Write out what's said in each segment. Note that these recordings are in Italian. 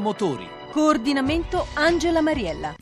Motori. Coordinamento Angela Mariella.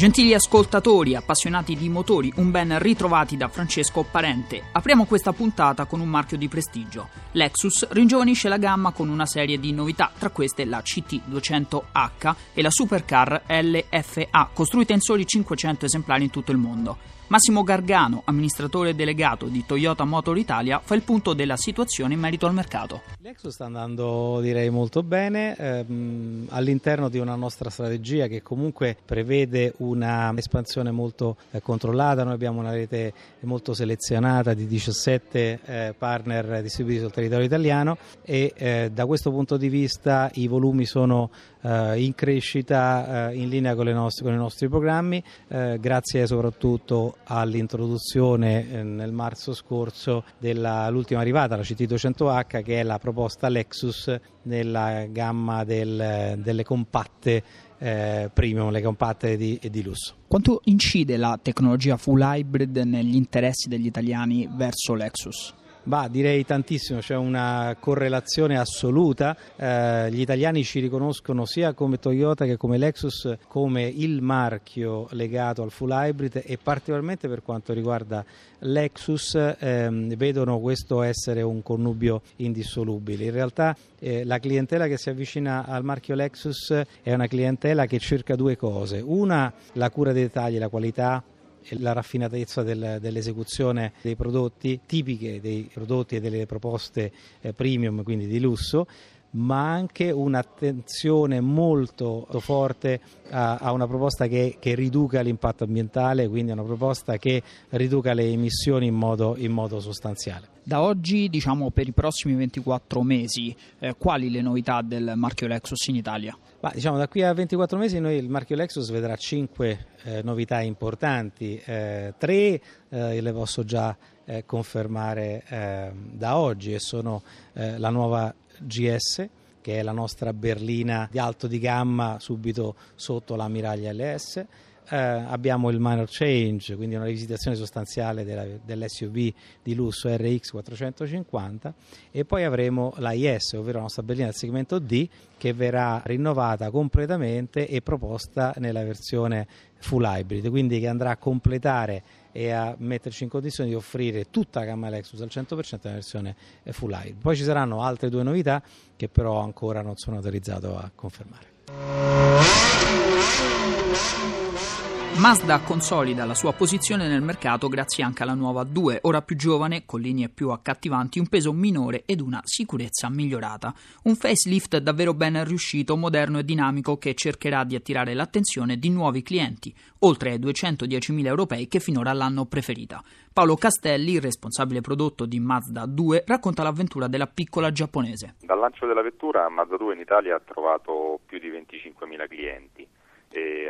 Gentili ascoltatori, appassionati di motori, un ben ritrovati da Francesco Parente. Apriamo questa puntata con un marchio di prestigio. Lexus ringiovanisce la gamma con una serie di novità, tra queste la CT200H e la supercar LFA, costruita in soli 500 esemplari in tutto il mondo. Massimo Gargano, amministratore delegato di Toyota Motor Italia, fa il punto della situazione in merito al mercato. Lexus sta andando direi molto bene ehm, all'interno di una nostra strategia che comunque prevede una espansione molto eh, controllata. Noi abbiamo una rete molto selezionata di 17 eh, partner distribuiti sul territorio italiano e eh, da questo punto di vista i volumi sono eh, in crescita eh, in linea con, nostre, con, i nostri programmi, eh, grazie soprattutto all'introduzione eh, nel marzo scorso dell'ultima arrivata, la CT200H, che è la proposta Lexus nella gamma del, delle compatte eh, premium, le compatte di, di, lusso. Quanto incide la tecnologia full hybrid negli interessi degli italiani verso Lexus? Bah, direi tantissimo, c'è una correlazione assoluta. Eh, gli italiani ci riconoscono sia come Toyota che come Lexus come il marchio legato al full hybrid e particolarmente per quanto riguarda Lexus ehm, vedono questo essere un connubio indissolubile. In realtà eh, la clientela che si avvicina al marchio Lexus è una clientela che cerca due cose. Una, la cura dei dettagli, la qualità la raffinatezza del, dell'esecuzione dei prodotti, tipiche dei prodotti e delle proposte eh, premium, quindi di lusso, ma anche un'attenzione molto forte a, a una proposta che, che, riduca l'impatto ambientale, quindi una proposta che riduca le emissioni in modo, in modo sostanziale. Da oggi, diciamo per i prossimi 24 mesi, eh, quali le novità del marchio Lexus in Italia? Ma, diciamo, da qui a 24 mesi noi il marchio Lexus vedrà 5 eh, novità importanti, eh, 3 eh, le posso già eh, confermare ehm, da oggi e sono eh, la nuova GS che è la nostra berlina di alto di gamma subito sotto l'ammiraglia LS eh, abbiamo il minor change, quindi una rivisitazione sostanziale della, dell'SUV di lusso RX 450 e poi avremo la IS, ovvero la nostra berlina del segmento D che verrà rinnovata completamente e proposta nella versione full hybrid, quindi che andrà a completare e a metterci in condizione di offrire tutta la gamma Lexus al 100% nella versione full hybrid. Poi ci saranno altre due novità che però ancora non sono autorizzato a confermare. Mazda consolida la sua posizione nel mercato grazie anche alla nuova 2, ora più giovane, con linee più accattivanti, un peso minore ed una sicurezza migliorata. Un facelift davvero ben riuscito, moderno e dinamico che cercherà di attirare l'attenzione di nuovi clienti, oltre ai 210.000 europei che finora l'hanno preferita. Paolo Castelli, responsabile prodotto di Mazda 2, racconta l'avventura della piccola giapponese. Dal lancio della vettura Mazda 2 in Italia ha trovato più di 25.000 clienti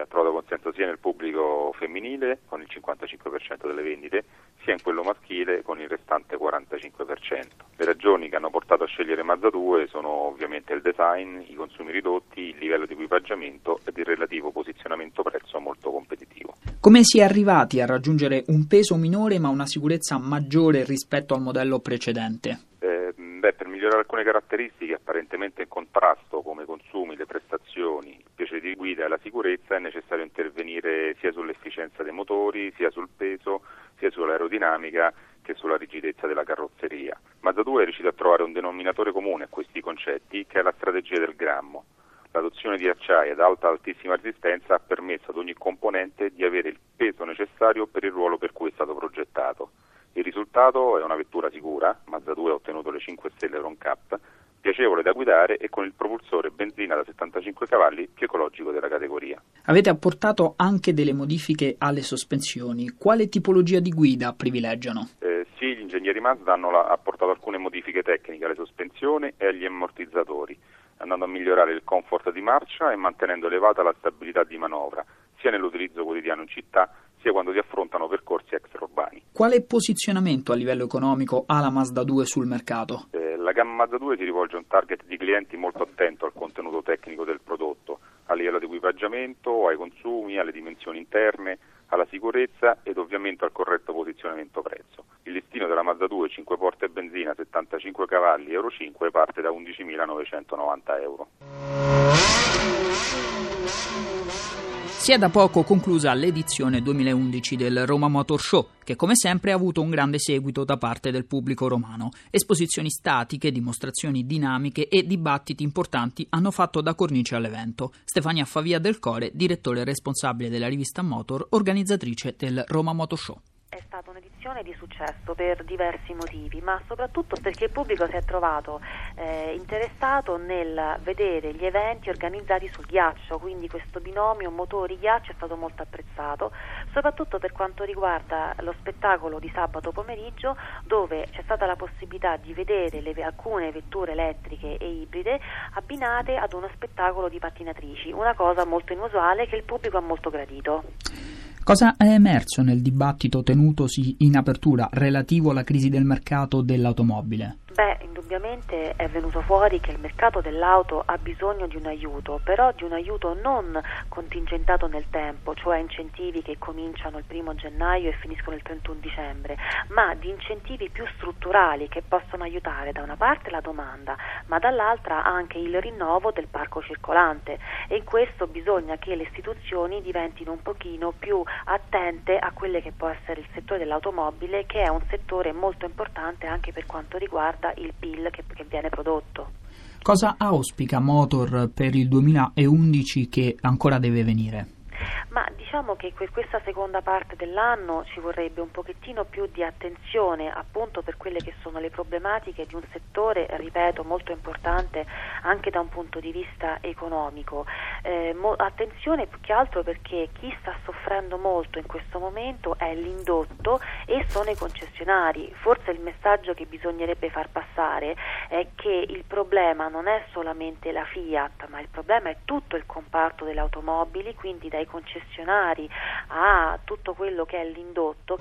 ha trovato consenso sia nel pubblico femminile con il 55% delle vendite sia in quello maschile con il restante 45%. Le ragioni che hanno portato a scegliere Mazda 2 sono ovviamente il design, i consumi ridotti, il livello di equipaggiamento ed il relativo posizionamento prezzo molto competitivo. Come si è arrivati a raggiungere un peso minore ma una sicurezza maggiore rispetto al modello precedente? Eh, beh, per migliorare alcune caratteristiche apparentemente in contrasto come consumi, le prestazioni, piacere di guida e la sicurezza è necessario intervenire sia sull'efficienza dei motori, sia sul peso, sia sull'aerodinamica che sulla rigidezza della carrozzeria. Mazda 2 è riuscito a trovare un denominatore comune a questi concetti che è la strategia del grammo. L'adozione di acciaio ad alta altissima resistenza ha permesso ad ogni componente di avere il peso necessario per il ruolo per cui è stato progettato. Il risultato è una vettura sicura, Mazda 2 ha ottenuto le 5 stelle Roncap, piacevole da guidare e con il propulsore benzina da 75 cavalli più ecologico della categoria. Avete apportato anche delle modifiche alle sospensioni. Quale tipologia di guida privilegiano? Eh, sì, gli ingegneri Mazda hanno la, apportato alcune modifiche tecniche alle sospensioni e agli ammortizzatori, andando a migliorare il comfort di marcia e mantenendo elevata la stabilità di manovra, sia nell'utilizzo quotidiano in città sia quando si affrontano percorsi extraurbani. Quale posizionamento a livello economico ha la Mazda 2 sul mercato? Eh, la gamma Mazda 2 si rivolge a un target di clienti molto attento al contenuto tecnico del prodotto, a livello di equipaggiamento, ai consumi, alle dimensioni interne, alla sicurezza ed ovviamente al corretto posizionamento prezzo. Il listino della Mazda Mazda 2 5 porte benzina 75 cavalli Euro 5 parte da 11.990 euro. Si è da poco conclusa l'edizione 2011 del Roma Motor Show, che come sempre ha avuto un grande seguito da parte del pubblico romano. Esposizioni statiche, dimostrazioni dinamiche e dibattiti importanti hanno fatto da cornice all'evento. Stefania Favia del Core, direttore responsabile della rivista Motor, organizzatrice del Roma Motor Show è stata un'edizione di successo per diversi motivi, ma soprattutto perché il pubblico si è trovato eh, interessato nel vedere gli eventi organizzati sul ghiaccio, quindi questo binomio motori-ghiaccio è stato molto apprezzato, soprattutto per quanto riguarda lo spettacolo di sabato pomeriggio dove c'è stata la possibilità di vedere le, alcune vetture elettriche e ibride abbinate ad uno spettacolo di pattinatrici, una cosa molto inusuale che il pubblico ha molto gradito. Cosa è emerso nel dibattito tenutosi in apertura relativo alla crisi del mercato dell'automobile? Beh, indubbiamente è venuto fuori che il mercato dell'auto ha bisogno di un aiuto, però di un aiuto non contingentato nel tempo, cioè incentivi che cominciano il primo gennaio e finiscono il 31 dicembre, ma di incentivi più strutturali che possono aiutare da una parte la domanda, ma dall'altra anche il rinnovo del parco circolante. E in questo bisogna che le istituzioni diventino un pochino più attente a quelle che può essere il settore dell'automobile che è un settore molto importante anche per quanto riguarda il PIL che, che viene prodotto. Cosa auspica Motor per il 2011 che ancora deve venire? Ma diciamo che per questa seconda parte dell'anno ci vorrebbe un pochettino più di attenzione appunto per quelle che sono le problematiche di un settore, ripeto, molto importante anche da un punto di vista economico. Eh, mo- attenzione più che altro perché chi sta soffrendo molto in questo momento è l'indotto e sono i concessionari. Forse il messaggio che bisognerebbe far passare è che il problema non è solamente la Fiat, ma il problema è tutto il comparto delle automobili, quindi dai concessionari a tutto quello che è l'indotto.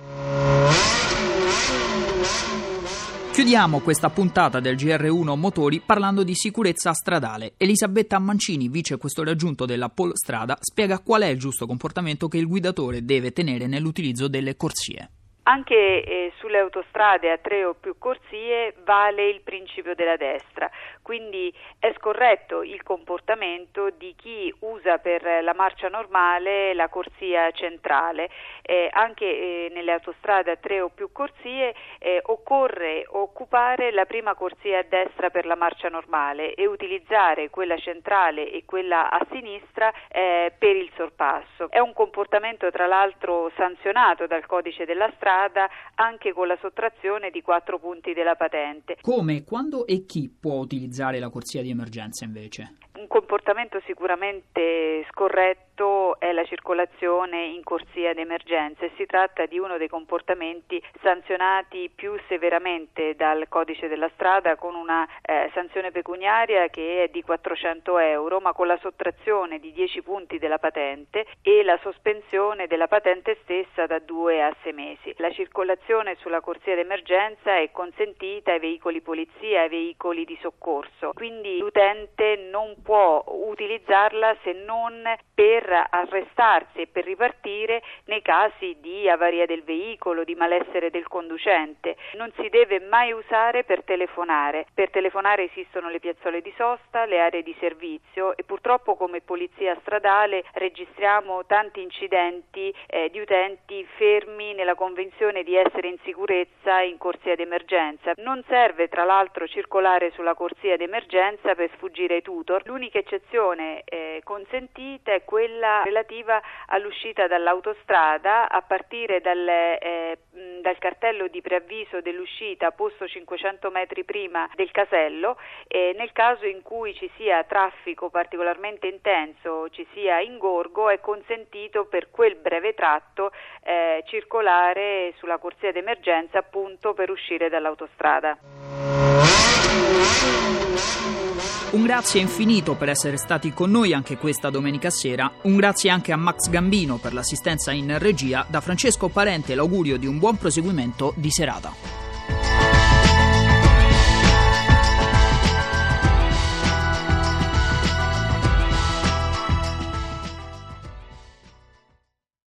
Chiudiamo questa puntata del GR1 Motori parlando di sicurezza stradale. Elisabetta Mancini, vice questore aggiunto della Polstrada, spiega qual è il giusto comportamento che il guidatore deve tenere nell'utilizzo delle corsie. Anche eh, sulle autostrade a tre o più corsie vale il principio della destra, quindi è scorretto il comportamento di chi usa per la marcia normale la corsia centrale. Eh, anche eh, nelle autostrade a tre o più corsie eh, occorre occupare la prima corsia a destra per la marcia normale e utilizzare quella centrale e quella a sinistra eh, per il sorpasso. È un comportamento tra l'altro sanzionato dal codice della strada strada anche con la sottrazione di quattro punti della patente. Come, quando e chi può utilizzare la corsia di emergenza invece? Comportamento sicuramente scorretto è la circolazione in corsia d'emergenza e si tratta di uno dei comportamenti sanzionati più severamente dal codice della strada con una eh, sanzione pecuniaria che è di 400 euro ma con la sottrazione di 10 punti della patente e la sospensione della patente stessa da 2 a 6 mesi. La circolazione sulla corsia d'emergenza è consentita ai veicoli polizia e ai veicoli di soccorso, quindi l'utente non può può utilizzarla se non per arrestarsi e per ripartire nei casi di avaria del veicolo, di malessere del conducente. Non si deve mai usare per telefonare. Per telefonare esistono le piazzole di sosta, le aree di servizio e purtroppo come polizia stradale registriamo tanti incidenti eh, di utenti fermi nella convenzione di essere in sicurezza in corsia d'emergenza. Non serve tra l'altro circolare sulla corsia d'emergenza per sfuggire ai tutor l'unica eccezione eh, consentita è quella relativa all'uscita dall'autostrada a partire dal, eh, dal cartello di preavviso dell'uscita posto 500 metri prima del casello e nel caso in cui ci sia traffico particolarmente intenso, ci sia ingorgo, è consentito per quel breve tratto eh, circolare sulla corsia d'emergenza appunto per uscire dall'autostrada. Un grazie infinito per essere stati con noi anche questa domenica sera. Un grazie anche a Max Gambino per l'assistenza in regia. Da Francesco Parente l'augurio di un buon proseguimento di serata.